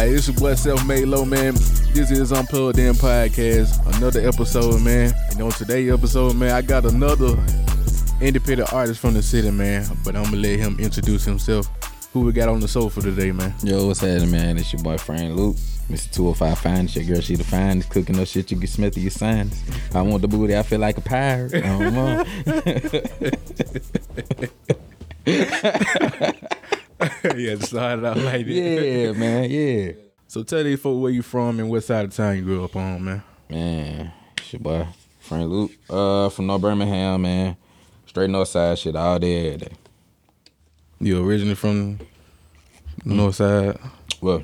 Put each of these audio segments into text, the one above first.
Alright, it's your boy Selfmade Lo Man. This is I'm Plugged In Podcast. Another episode, man. And on today's episode, man, I got another independent artist from the city, man. But I'm gonna let him introduce himself. Who we got on the sofa today, man? Yo, what's happening, man? It's your boy Frank Luke. Mr. 205 Finest, your girl, she the finest. Cooking up shit you get through your signs. I want the booty, I feel like a pirate. I don't know. yeah, started out like that. yeah, man, yeah. So tell these folks where you from and what side of town you grew up on, man. Man, it's your boy Frank Luke. Uh, from North Birmingham, man. Straight north side shit all day, every day. You originally from the north side? Well,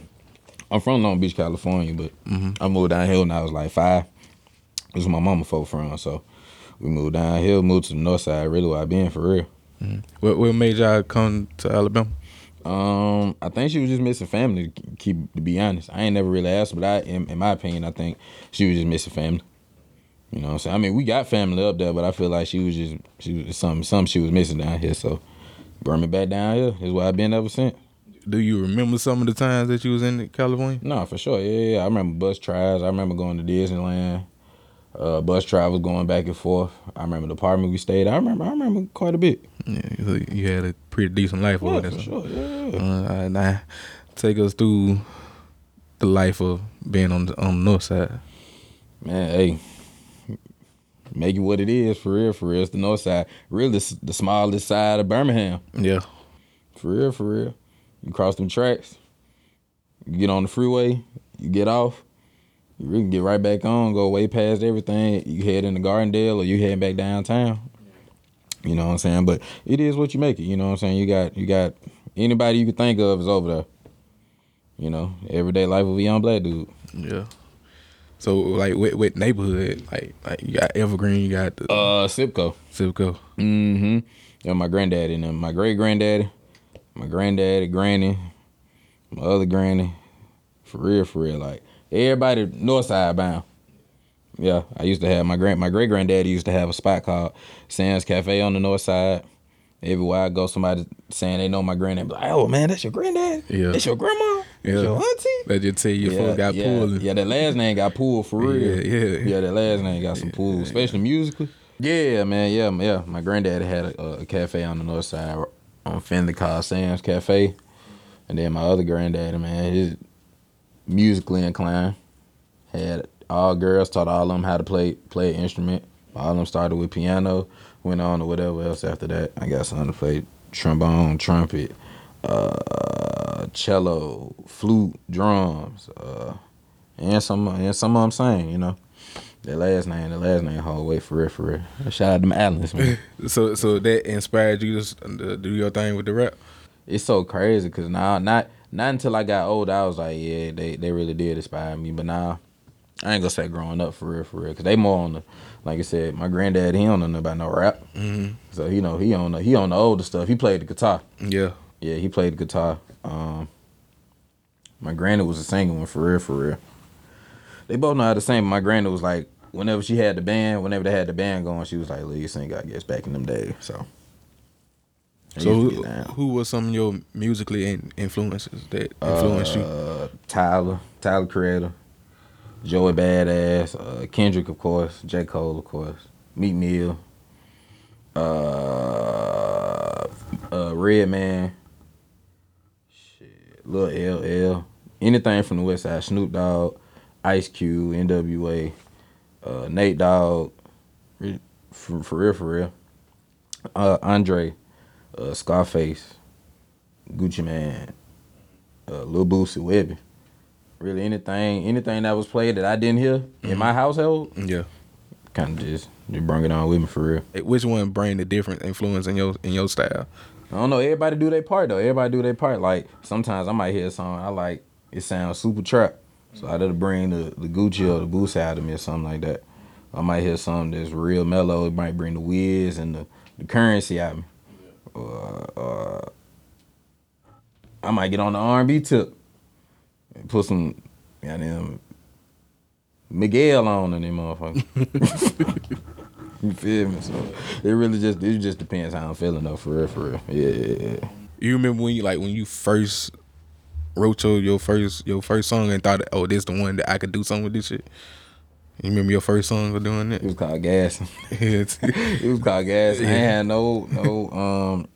I'm from Long Beach, California, but I moved down here when I was like five. This is my mama folk from, so we moved down here, moved to the north side, really where I been for real. What what made y'all come to Alabama? Um, I think she was just missing family. To keep to be honest, I ain't never really asked, but I, in, in my opinion, I think she was just missing family. You know what I'm saying? I mean, we got family up there, but I feel like she was just she was something something she was missing down here. So brought me back down here. Is where I've been ever since. Do you remember some of the times that you was in California? No, for sure. Yeah, yeah, yeah. I remember bus trials. I remember going to Disneyland. Uh, bus travels going back and forth. I remember the apartment we stayed. I remember. I remember quite a bit. Yeah, you had a pretty decent life Yeah, over there. for sure. Yeah. Uh, all right, now take us through the life of being on the on the north side. Man, hey, make it what it is for real. For real, it's the north side. Really, the smallest side of Birmingham. Yeah, For real, for real. You cross them tracks, you get on the freeway, you get off, you really get right back on, go way past everything. You head into Gardendale or you head back downtown. You know what I'm saying? But it is what you make it. You know what I'm saying? You got you got anybody you could think of is over there. You know, everyday life of a young black dude. yeah. So like, with, what neighborhood? Like, like you got Evergreen, you got the Uh, Sipco. Sipco. Mm-hmm. Yeah, my granddaddy and them. My great granddaddy, my granddaddy, granny, my other granny. For real, for real. Like everybody north side bound. Yeah, I used to have my grand my great granddaddy used to have a spot called Sam's Cafe on the north side. Everywhere I go, somebody saying they know my granddad. Like, oh man, that's your granddad. Yeah. that's your grandma. Yeah. That's your auntie. That just tell you your folks got yeah, pulled. Yeah, that last name got pulled for real. Yeah, yeah. Yeah, that last name got some pull, especially musically. Yeah, man. Yeah, yeah. My granddad had a, a cafe on the north side on Finley called Sam's Cafe, and then my other granddaddy, man, he's musically inclined. Had all girls, taught all of them how to play play an instrument. All of them started with piano, went on to whatever else after that. I got some to play trombone, trumpet, uh, cello, flute, drums, uh, and some and some of them sang. You know, the last name, the last name, whole way for real, for real. Shout out to my Allens, man. So so that inspired you to to do your thing with the rap. it's so crazy because now not not until I got older I was like yeah they they really did inspire me. But now I ain't gonna say growing up for real for real. Because they more on the like I said my granddad he don't know nothing about no rap. Mm-hmm. so he know he on the he on the older stuff. He played the guitar. Yeah, yeah he played the guitar. Um my granny was a singer one for real for real. They both know how to sing but my granny was like whenever she had the band whenever they had the band going she was like lead singer I guess back in them days so So who, who was some of your musically in, influences that influenced you? Uh, Tyler, Tyler Creator, Joey Badass, uh, Kendrick, of course, J. Cole, of course, Meek Mill, uh, uh, Redman, shit, Lil LL, anything from the West Side, Snoop Dogg, Ice Cube, NWA, uh, Nate Dogg, for, for real, for real, uh, Andre, uh, Scarface, Gucci Mane, uh, Lil Boosie, Webbie. Really anything, anything that was played that I didn't hear in my household, Yeah. kind of just just bring it on with me for real. Eh, Which one bring the different influence in your in your style? I don't know. Everybody do their part though. Everybody do their part. Like sometimes I might hear a song I like. It sounds super trap, so I gotta bring the the Gucci or the Boosie out of me or something like that. I might hear something that's real mellow. It might bring the Wiz and the, the Curren$y out of me. Or, or I might get on the R and B tip. and Put some goddamn Miguel on in them motherfuckers. you feel me? So it really just it just depends how I'm feeling though, for real, for real. Yeah, yeah, yeah. You remember when you like when you first wrote your, your first your first song and thought, oh, this the one that I could do something with this shit? You remember your first song for doing that? It was called Gas. it was called Gas. Yeah. I had no no um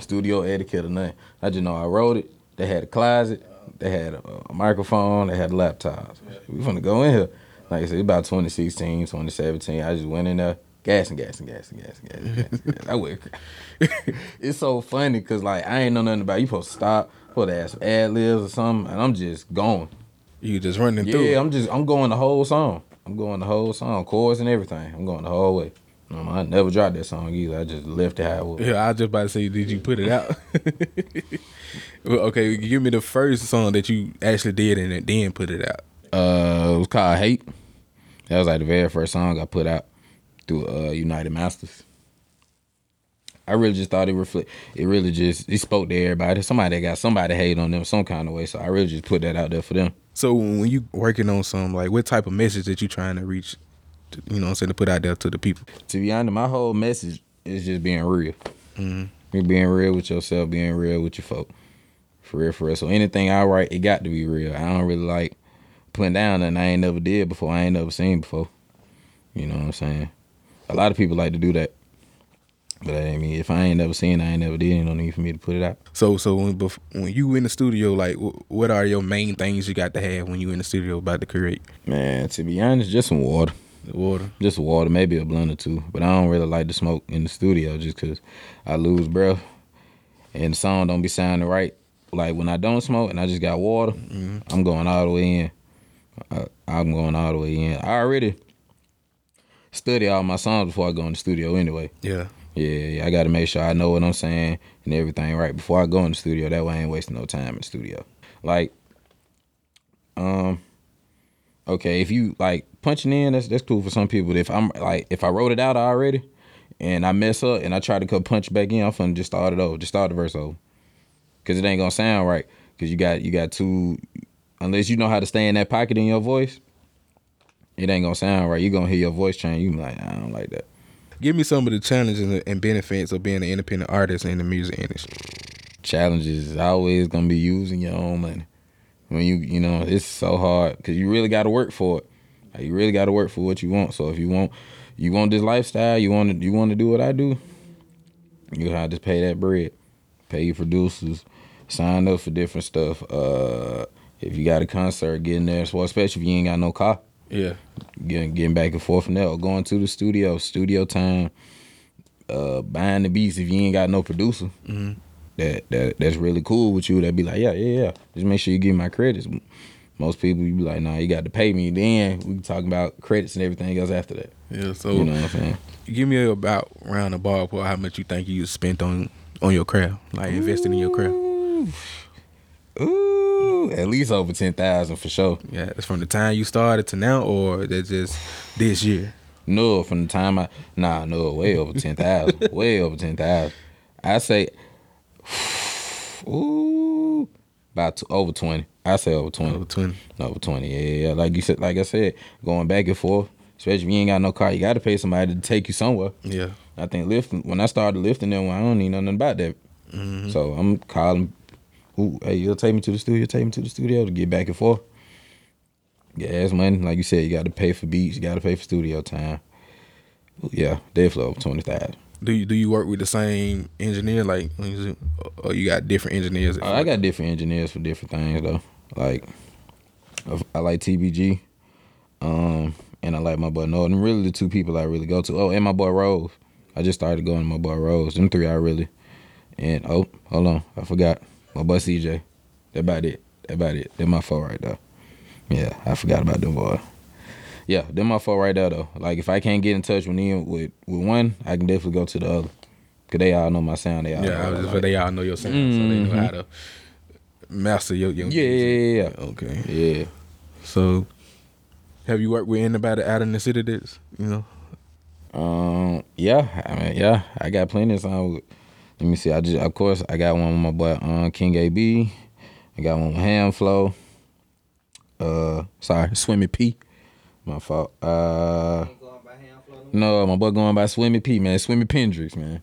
studio etiquette or nothing. I just know I wrote it. They had a closet. They had a, a microphone. They had laptops. We gonna go in here. Like I said, about 2016, 2017. I just went in there, gas and gas and gas and gas and gas. And gas, gas. I it's so funny because like I ain't know nothing about. It. You supposed to stop, put ask some ad libs or something, and I'm just going. You just running yeah, through. Yeah, I'm just I'm going the whole song. I'm going the whole song, chords and everything. I'm going the whole way. Um, I never dropped that song either. I just left it how it was. Yeah, I was just about to say, did you put it out? well, okay, give me the first song that you actually did and then put it out. Uh, it was called Hate. That was like the very first song I put out through uh, UnitedMasters. I really just thought it reflect. It really just it spoke to everybody. Somebody got somebody hate on them some kind of way. So I really just put that out there for them. So when you working on some like what type of message that you trying to reach? To, you know, I'm saying to put out there to the people. To be honest, my whole message is just being real. Mm-hmm. being real with yourself, being real with your folk. For real, for real. So anything I write, it got to be real. I don't really like putting down and I ain't never did before. I ain't never seen before. You know what I'm saying? A lot of people like to do that. But I mean, if I ain't never seen, I ain't never did. No need for me to put it out. So, so when when you in the studio, like, what are your main things you got to have when you in the studio about to create? Man, to be honest, just some water. Water. Just water, maybe a blunt or two. But I don't really like to smoke in the studio just because I lose breath and the song don't be sounding right. Like when I don't smoke and I just got water, mm-hmm. I'm going all the way in. I, I'm going all the way in. I already study all my songs before I go in the studio anyway. Yeah. Yeah, I got to make sure I know what I'm saying and everything right before I go in the studio. That way I ain't wasting no time in the studio. Like, um, okay, if you like punching in, that's that's cool for some people. But if I'm like, if I wrote it out already and I mess up and I try to come punch back in, I'm finna just start it over, just start the verse over, cause it ain't gonna sound right. Cause you got you got two, unless you know how to stay in that pocket in your voice, it ain't gonna sound right. You gonna hear your voice change. You like, I don't like that. Give me some of the challenges and benefits of being an independent artist in the music industry. Challenges is always gonna be using your own money. When you you know it's so hard because you really got to work for it. You really got to work for what you want. So if you want you want this lifestyle, you want to you want to do what I do, you have to pay that bread, pay your producers, sign up for different stuff. Uh, if you got a concert, get in there. So especially if you ain't got no car. Yeah. Getting getting back and forth from there, or going to the studio, studio time, uh, buying the beats if you ain't got no producer. Mm-hmm. That that that's really cool with you. That be like, yeah, yeah, yeah. Just make sure you give my credits. Most people you be like, nah, you got to pay me. Then we can talk about credits and everything else after that. Yeah, so you know what I'm saying. Give me about round the ballpark how much you think you spent on on your craft, like investing in your craft. Ooh, at least over ten thousand for sure. Yeah, it's from the time you started to now, or that's just this year. No, from the time I nah, no, way over ten thousand, way over ten thousand. I say, ooh, about over twenty. I say over twenty. Over twenty. Over twenty. Yeah, yeah. Like you said, like I said, going back and forth. Especially if you ain't got no car, you got to pay somebody to take you somewhere. Yeah. I think lifting. When I started lifting, then I don't need nothing about that. Mm-hmm. So I'm calling who, hey, you'll take me to the studio, take me to the studio to get back and forth. Gas money, like you said, you got to pay for beats, you got to pay for studio time. Yeah, definitely over twenty thousand. Do you do you work with the same engineer, like, or you got different engineers? I got different engineers for different things though. Like, I like TBG, um, and I like my boy Norton. Really, the two people I really go to. Oh, and my boy Rose. I just started going to my boy Rose. Them three I really. And oh, hold on, I forgot. My boy CJ. That about it. That about it. They're my four right there. Yeah, I forgot about them boy. Yeah, they're my four right there though. Like if I can't get in touch with them with, with one, I can definitely go to the other. Cause they all know my sound. They all yeah, know like, they all know your sound, mm-hmm. so they know how mm-hmm. to master your your. Yeah, yeah, yeah. Okay. Yeah. So, have you worked with anybody out in the city that's you know? Um. Yeah. I mean, yeah. I got plenty of songs let me see. I just of course I got one with my boy uh, King AB. I got one with Ham Flow. Uh, sorry, Swimmy P. My fault. Uh, no, my boy going by Swimmy P, man. Swimmy Pendrix, man.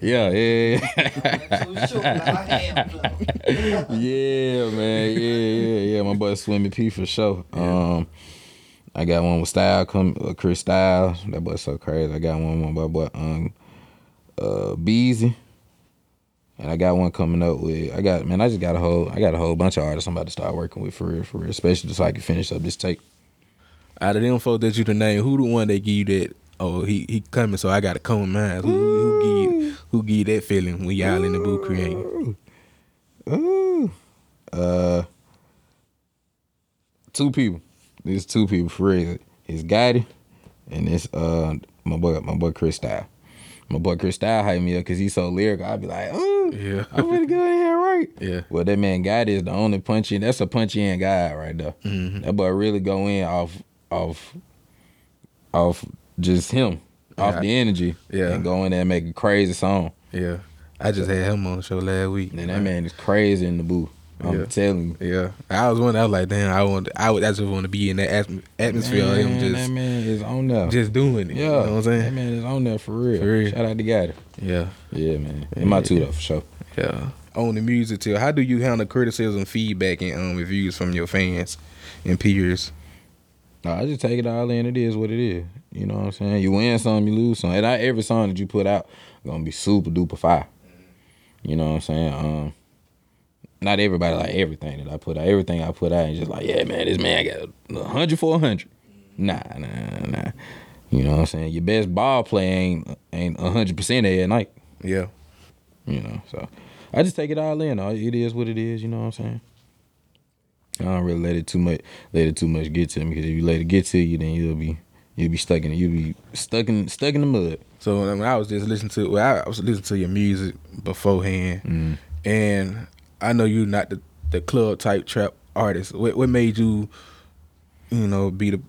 Yeah, yeah, yeah, yeah, man, yeah, yeah, yeah. My boy Swimmy P for sure. Um, I got one with Style, come uh, Chris Styles. That boy so crazy. I got one with my boy um, uh, Beezy. And I got one coming up with I got man, I just got a whole I got a whole bunch of artists I'm about to start working with for real, for real, especially so I can finish up this tape. Out of them folks that you the name, who the one that give you that? Oh, he he coming, so I got to come mine. Who, who give you, who give you that feeling when y'all in the booth creating? Ooh, uh, two people. There's two people for real. It's Gotti, and it's uh my boy my boy Chris Style. My boy Chris Style hype me up because he's so lyrical. I'd be like, oh, Yeah. I'm gonna go in here right. Yeah. Well, that man God is the only punchy. That's a punchy in guy right there. Mm-hmm. That boy really go in off off off just him, off Yeah. the energy. Yeah. and go in there and make a crazy song. Yeah, I just had him on the show last week. And that man is crazy in the booth. I'm Yeah. telling you. Yeah, I was one. I was like, damn, I want. I would. I just want to be in that atm- atmosphere of him Man, just that man is on there. just doing it. yeah, you know what I'm saying. That man is on there for real. For real. Shout out to Gotti. Yeah, Yeah, man. In my two though, for sure. yeah. On the music too, how do you handle criticism, feedback, and um, reviews from your fans and peers? No, I just take it all in. It is what it is. You know what I'm saying? You win some, you lose some. And not every song that you put out gonna be super duper fire. You know what I'm saying? Um, not everybody like everything that I put out. Everything I put out is just like, yeah, man, this man got a hundred for a hundred. Nah, nah, nah. You know what I'm saying? Your best ball play ain't ain't a hundred percent every night. Yeah, You know, so I just take it all in. It is what it is. You know what I'm saying? I don't really let it too much let it too much get to me because if you let it get to you, then you'll be you'll be stuck in you'll be stuck in stuck in the mud. So when I was just listening to, well, I was listening to your music beforehand, Mm. and I know you're not the, the club type trap artist. What, what made you, you know, be the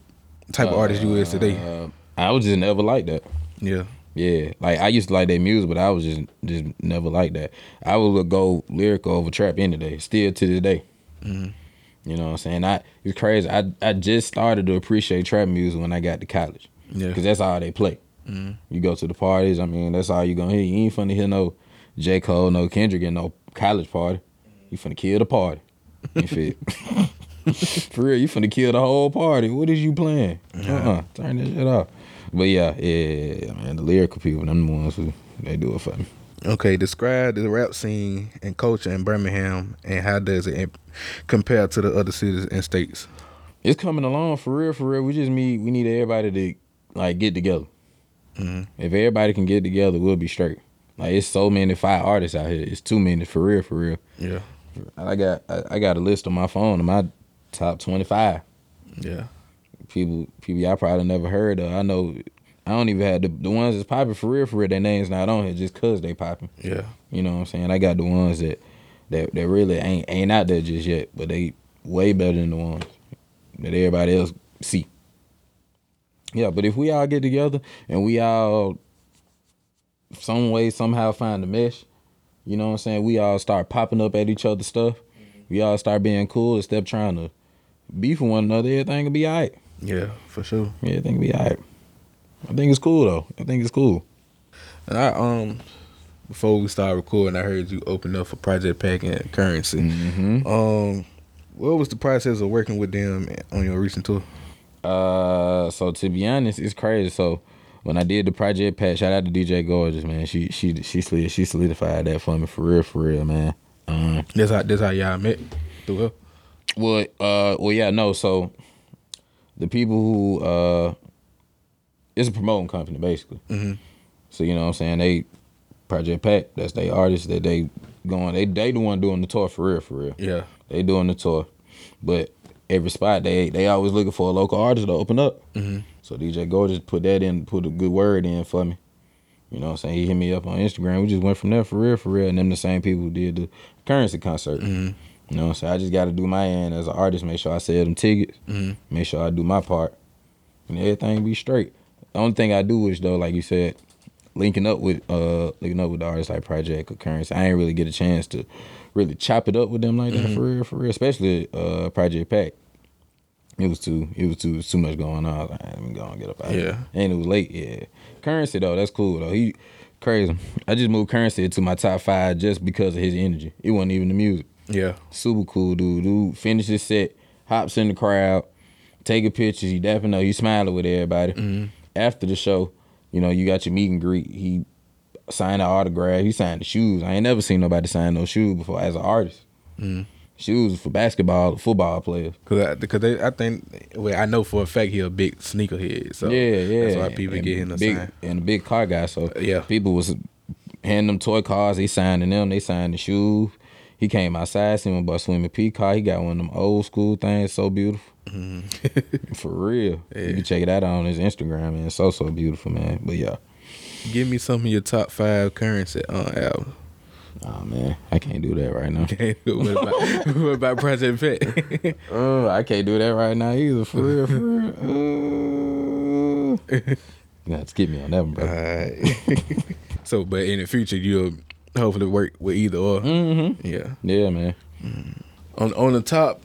type of artist you is today? Uh, I was just never like that. Yeah, Yeah, like I used to like that music, but I was just just never like that. I would go lyrical over trap any day, still to this day. You know what I'm saying? I it's crazy. I I just started to appreciate trap music when I got to college. Yeah. because that's all they play. You go to the parties. I mean, that's all you gonna hear. You ain't finna hear no J Cole, no Kendrick in no college party. You finna kill the party. You feel? For real, you finna kill the whole party. What is you playing? Uh-uh. Turn that shit off. But yeah, yeah, yeah, yeah, man. The lyrical people, them the ones who they do it for me. Okay, describe the rap scene and culture in Birmingham, and how does it imp- compare to the other cities and states? It's coming along for real, for real. We just need we need everybody to like get together. Mhm. If everybody can get together, we'll be straight. Like it's so many fire artists out here. It's too many for real, for real. Yeah, I got I, I got a list on my phone of my top twenty five yeah, people people y'all probably never heard of. I know I don't even have the the ones that's popping for real, for real. Their names not on here just cause they popping. yeah, You know what I'm saying? I got the ones that that that really ain't ain't out there just yet, but they way better than the ones that everybody else see. Yeah, but if we all get together and we all some way somehow find the mesh, you know what I'm saying? We all start popping up at each other's stuff. We all start being cool instead of trying to beef with one another. Everything will be all right. yeah, for sure. Yeah, everything will be all right. I think it's cool though. I think it's cool. And I um before we start recording, I heard you open up for Project Pat and Curren$y. Mm-hmm. Um, what was the process of working with them on your recent tour? Uh, so to be honest, it's crazy. So when I did the Project Pat, shout out to DJ Gorgeous, man. She she she solid- she solidified that for me for real, for real, man. Um, That's how that's how y'all met through her. well, uh, well, yeah, no. So the people who uh, it's a promoting company basically. Mhm. So you know what I'm saying they Project Pat. That's they artists that they going. They they the one doing the tour for real, for real. Yeah, They doing the tour, but every spot they they always looking for a local artist to open up. mm-hmm. So DJ Gorgeous put that in, put a good word in for me. You know what I'm saying? He hit me up on Instagram. We just went from there for real, for real. And them the same people who did the Curren$y concert. Mhm. You know what I'm saying? I just got to do my end as an artist, make sure I sell them tickets, Mhm. make sure I do my part, and everything be straight. The only thing I do is, though, like you said, linking up with uh linking up with the artists like Project or Curren$y. I ain't really get a chance to really chop it up with them like that for real, for real. Especially uh Project Pat. It was too it was too too much going on. I was like, let me go and get up out of Yeah. here. And it was late, yeah. Curren$y though, that's cool though. He crazy. I just moved Curren$y to my top five just because of his energy. It wasn't even the music. Yeah. Super cool dude. Dude finishes his set, hops in the crowd, taking pictures. He definitely know he smiling with everybody. Mm-hmm. After the show, you know, you got your meet and greet. He signed an autograph. He signed the shoes. I ain't never seen nobody sign no shoes before as an artist. Mm-hmm. Shoes for basketball, football players. Cause I, cause they, I think, well, I know for a fact he a big sneakerhead. So yeah, yeah. that's why people and get him to big, sign. And a big car guy. So Yeah. people was handing them toy cars. He signing them. They signed the shoes. He came outside, seen him about Swimmy P car. He got one of them old school things, so beautiful. Mm-hmm. For real. You can check it out on his Instagram, man. It's so so beautiful, man. But yeah. Give me some of your top five Curren$y uh, albums. Oh man, I can't do that right now. what, about, what about Project Pat? Oh, I can't do that right now either. For real, for real. Uh, to skip me on that one, bro. So, but in the future, you'll hopefully work with either or. Mm-hmm. Yeah. Yeah, man. On on the top,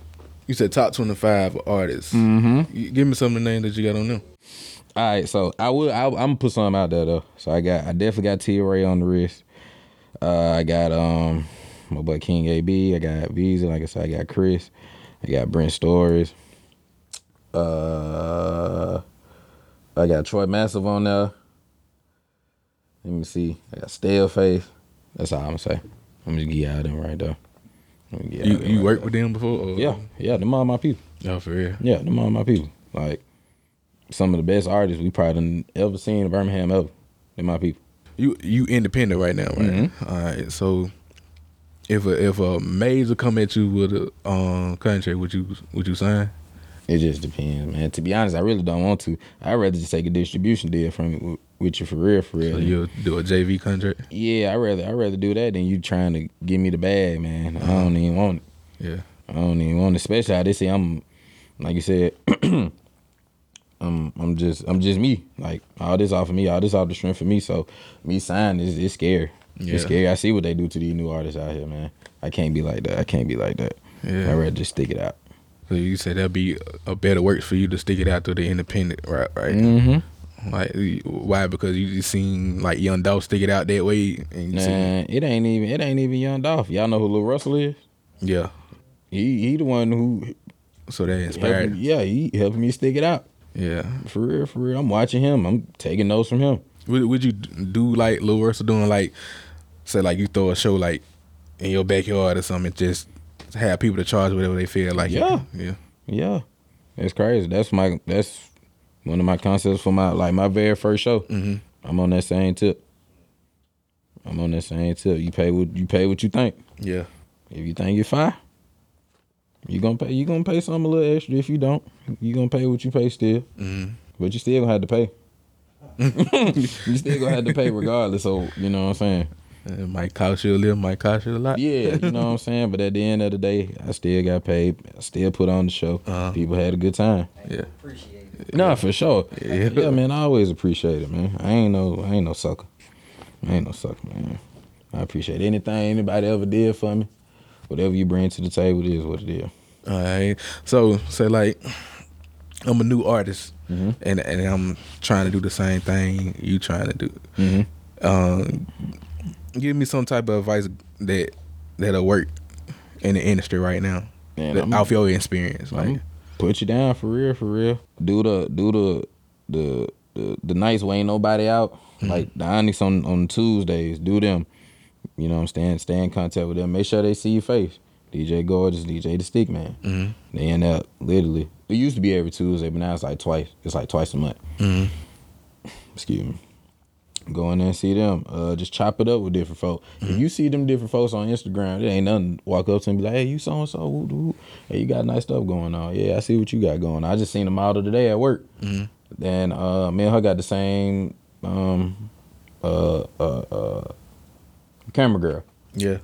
you said top twenty five artists. Mm-hmm. Give me some of the names that you got on them. All right, so I will. I, I'm gonna put something out there though. So I got. I definitely got T Ray on the wrist. Uh, I got um my boy King AB. I got Visa. Like I said, I got Chris. I got Brent Stories. Uh, I got Troy Massive on there. Let me see. I got Stale Face. That's all I'm gonna say. I'm just give out of them right there. Gonna You you right worked there. with them before? Or? Yeah, yeah. Them all my people. Oh, for real. Yeah, them all my people. Like some of the best artists we probably done ever seen in Birmingham ever. They my people. You you independent right now, right? Mhm. All right. So if a if a major come at you with a um contract, would you would you sign? It just depends, man. To be honest, I really don't want to. I'd rather just take a distribution deal from it with, with you for real, for real. So you'll do a JV contract? yeah, I rather I rather do that than you trying to give me the bag, man. I don't even want it. Yeah. I don't even want it. Especially how they say I'm, like you said, I'm I'm just I'm just me. Like all this off of me, all this off the strength of me. So me signing is it's scary. Yeah. It's scary. I see what they do to these new artists out here, man. I can't be like that. I can't be like that. Yeah. I'd rather just stick it out. So you said that'd be a better works for you to stick it out to the independent, right? Right. Mm-hmm. Like why? Because you just seen like Young Dolph stick it out that way, and you see, it ain't even it ain't even Young Dolph. Y'all know who Lil Russell is? yeah. He he the one who So that inspired. me, yeah, he helped me stick it out. Yeah. For real, for real. I'm watching him. I'm taking notes from him. Would, would you do like Lil Russell doing like, say like you throw a show like in your backyard or something, just have people to charge whatever they feel like? Yeah. yeah. Yeah, it's crazy. That's my that's one of my concepts for my like my very first show. Mm-hmm. I'm on that same tip. I'm on that same tip. You pay what you pay what you think. Yeah. If you think you're fine, you gonna pay. You gonna pay some a little extra. If you don't, you gonna pay what you pay still. Mm-hmm. But you still gonna have to pay. you still gonna have to pay regardless. So you know what I'm saying. It might cost you a little, might cost you a lot. Yeah, you know what I'm saying. But at the end of the day, I still got paid. I still put on the show. Uh-huh. People had a good time. Yeah. Appreciate it. Nah, for sure. Yeah. Yeah. man. I always appreciate it, man. I ain't no, I ain't no sucker. I ain't no sucker, man. I appreciate anything anybody ever did for me. Whatever you bring to the table is what it is. All right. So say like I'm a new artist Mhm. and and I'm trying to do the same thing you trying to do. Mm-hmm. Um, give me some type of advice that that'll work in the industry right now. Man, off your experience. Like I'm put you down for real, for real. Do the do the the the, the nights where ain't nobody out. Like the Onyx on on Tuesdays. Do them. You know what I'm saying? Stay in contact with them. Make sure they see your face. DJ Gorgeous, DJ the Stick Man. Mhm. They end up literally. It used to be every Tuesday, but now it's like twice. It's like twice a month. Mhm. Excuse me. Go in there and see them. Uh, just chop it up with different folks. If you see them different folks on Instagram, it ain't nothing. Walk up to them and be like, "Hey, you so and so. Hey, you got nice stuff going on. Yeah, I see what you got going on. I just seen the model today at work. Mhm. Then uh, me and her got the same um, uh, uh, uh, camera girl. yeah.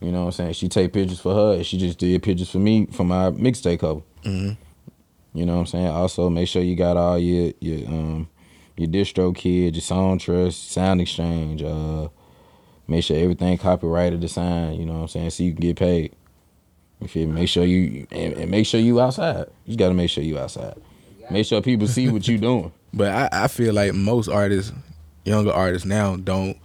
You know what I'm saying? She take pictures for her, and she just did pictures for me for my mixtape cover. Mhm. You know what I'm saying? Also, make sure you got all your your um your DistroKid, your Songtrust, sound exchange. Uh, make sure everything copyrighted, the sign. You know what I'm saying? So you can get paid. You feel me? Make sure you and, and make sure you outside. You got to make sure you outside. Make sure people see what you doing. But I, I feel like most artists, younger artists now, don't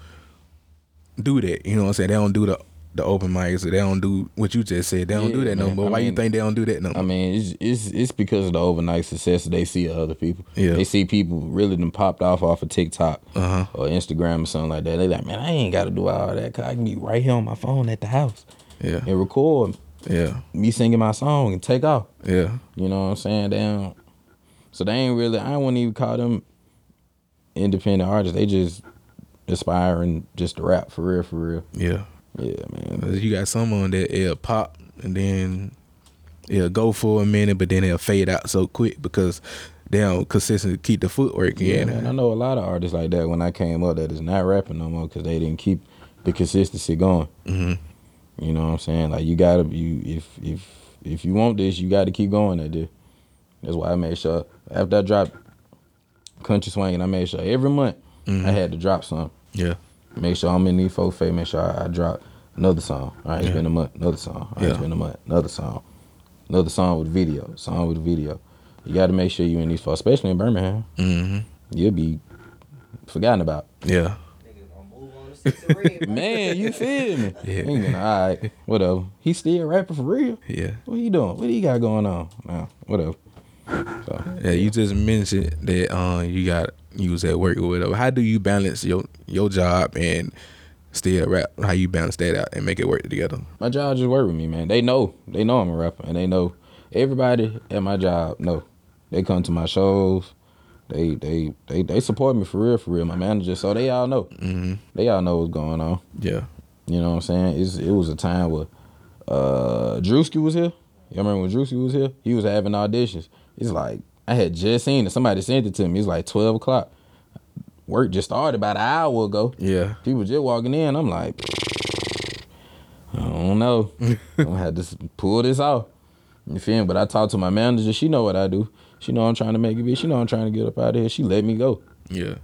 do that. You know what I'm saying? They don't do the the open mics. They don't do what you just said. They don't Yeah, do that no man. more. I Why you think they don't do that no more? I mean, it's it's it's because of the overnight success they see of other people. Yeah. They see people really done popped off off of TikTok Uh-huh. or Instagram or something like that. They like, man, I ain't got to do all that. Cause I can be right here on my phone at the house yeah, and record yeah, me singing my song and take off. yeah, You know what I'm saying? They don't, so they ain't really. I wouldn't even call them independent artists. They just aspiring just to rap for real, for real. yeah. Yeah, man. You got some on that it'll pop and then it'll go for a minute, but then it'll fade out so quick because they don't consistently keep the footwork Yeah, in. man. I know a lot of artists like that when I came up that is not rapping no more because they didn't keep the consistency going. Mhm. You know what I'm saying? Like you gotta you if if if you want this, you got to keep going at this. That's why I made sure after I dropped Country Swinging, I made sure every month Mm-hmm. I had to drop something. Yeah, Make sure I'm in these folk face. Make sure I, I drop another song. All right, it's Yeah. been a month. Another song. All right, it's Yeah. been a month. Another song. Another song with video. Song with video. You got to make sure you in these folks, especially in Birmingham. Mm-hmm. You'll be forgotten about. yeah, Niggas gonna move on to six of red. Man, you feel me? Yeah. Thinking, all right, whatever. He still rapping for real. yeah. What he doing? What he got going on? Now, whatever. So, Yeah, you just mentioned that uh, you got you was at work or whatever. How do you balance your your job and still rap? How you balance that out and make it work together? my job just work with me, man. They know, they know I'm a rapper, and they know everybody at my job know. They come to my shows. They they they they support me for real, for real. My manager, so they all know. hmm They all know what's going on. Yeah, You know what I'm saying? It's, it was a time where uh Drewski was here. You remember when Drewski was here? He was having auditions. It's like I had just seen it. Somebody sent it to me. It's like twelve o'clock. Work just started about an hour ago. yeah, People just walking in. I'm like, I don't know. I'm gonna have to pull this off. You feel me? But I talked to my manager. She know what I do. She know I'm trying to make it big. She know I'm trying to get up out of here. She let me go. yeah.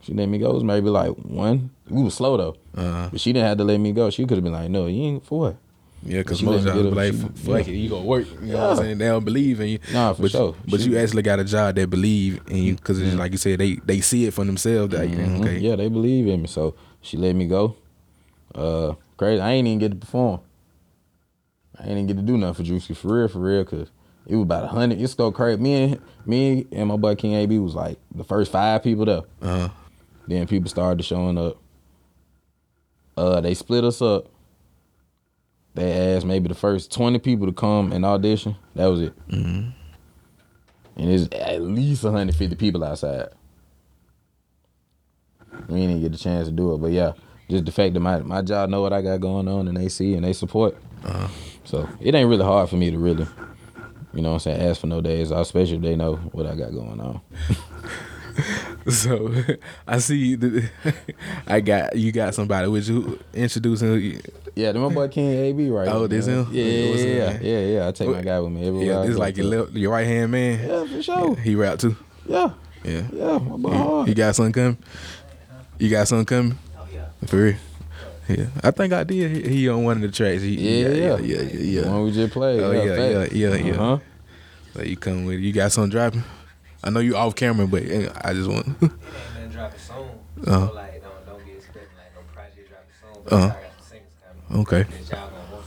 She let me go. It was maybe like one. We was slow though. Uh-huh. But she didn't have to let me go. She could have been like, no, you ain't for what? Yeah, because most jobs be like, fuck yeah. it, you gonna work. You know what I'm saying? They don't believe in you. Nah, for but, sure. But you actually got a job that believe in you because it's like you said, they they see it for themselves. That Mhm. okay, Yeah, they believe in me. So she let me go. Uh, crazy. I ain't even get to perform. I ain't even get to do nothing for Drewski for real, for real, cause it was about a hundred. It's so crazy. Me and me and my boy King AB was like the first five people there. uh, Then people started showing up. Uh, they split us up. They asked maybe the first twenty people to come and audition. That was it. Mhm. And it's at least 150 people outside. We didn't get the chance to do it, but yeah, just the fact that my my job know what I got going on and they see and they support. Uh-huh. So it ain't really hard for me to really, you know what I'm saying, ask for no days, especially if they know what I got going on. So I see the, I got you got somebody with you introducing Yeah, then my boy King AB right Oh, this him? Yeah, yeah, yeah, yeah, yeah, I take my guy with me everywhere. yeah, it's like your left, your right hand man. Yeah, for sure. He rap too. Yeah, Yeah. yeah, my boy You hard. got something coming? You got something coming? Oh yeah. For real? Yeah. I think I did. He, he on one of the tracks. He, Yeah, yeah, yeah. yeah, yeah, yeah. The one we just played. Oh, yeah, yeah, yeah, yeah. Uh-huh. So you come with. You got something dropping? I know you off camera, but eh, I just want. It ain't dropping soon. Uh-huh. Like don't don't get expecting like no project dropping soon. But Uh-huh. I got some singles coming. Okay. That y'all gonna want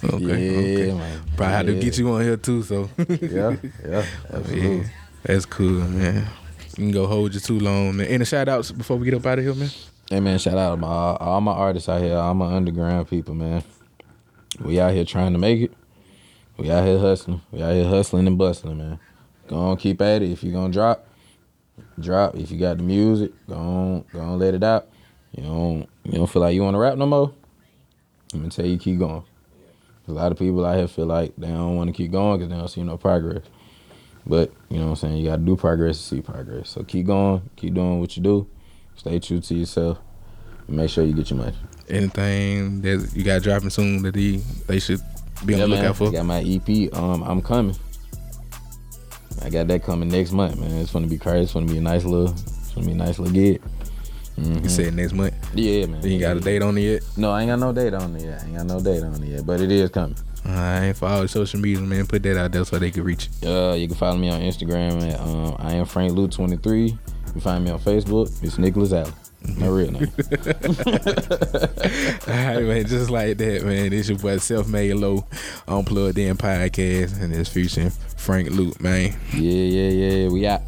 some. okay. yeah, okay. man. Probably had to get you on here too. So Yeah, yeah, absolutely. yeah, that's cool, man. You can go hold you too long, man. Any shout outs before we get up out of here, man? Hey man, shout out to my all my artists out here, all my underground people, man. We out here trying to make it. We out here hustling. We out here hustling and bustling, man. Go on, keep at it. If you're gonna drop, drop. If you got the music, go on, go on, let it out. You don't, you don't feel like you want to rap no more. I'm gonna tell you, keep going. A lot of people out here feel like they don't want to keep going because they don't see no progress. But you know what I'm saying. You got to do progress to see progress. So keep going, keep doing what you do. Stay true to yourself. And make sure you get your money. Anything that you got dropping soon that he they should be on Yeah, the man. lookout for? I got my EP. Um, I'm coming. I got that coming next month, man. It's gonna be crazy. It's gonna be a nice little. It's gonna be a nice little gig. Mhm. You said next month. Yeah, man. You ain't got a date on it yet? No, I ain't got no date on it yet. I ain't got no date on it yet, but it is coming. All right, for all the social media, man, put that out there so they can reach you. Uh, you can follow me on Instagram at um, I am Frank Lou 23. You can find me on Facebook. It's Nicholas Allen. My real name. All right, man. Just like that, man. It's your boy Selfmade Lo Unplugged In Podcast, and it's featuring Frank Luke, man. yeah, yeah, yeah. We out.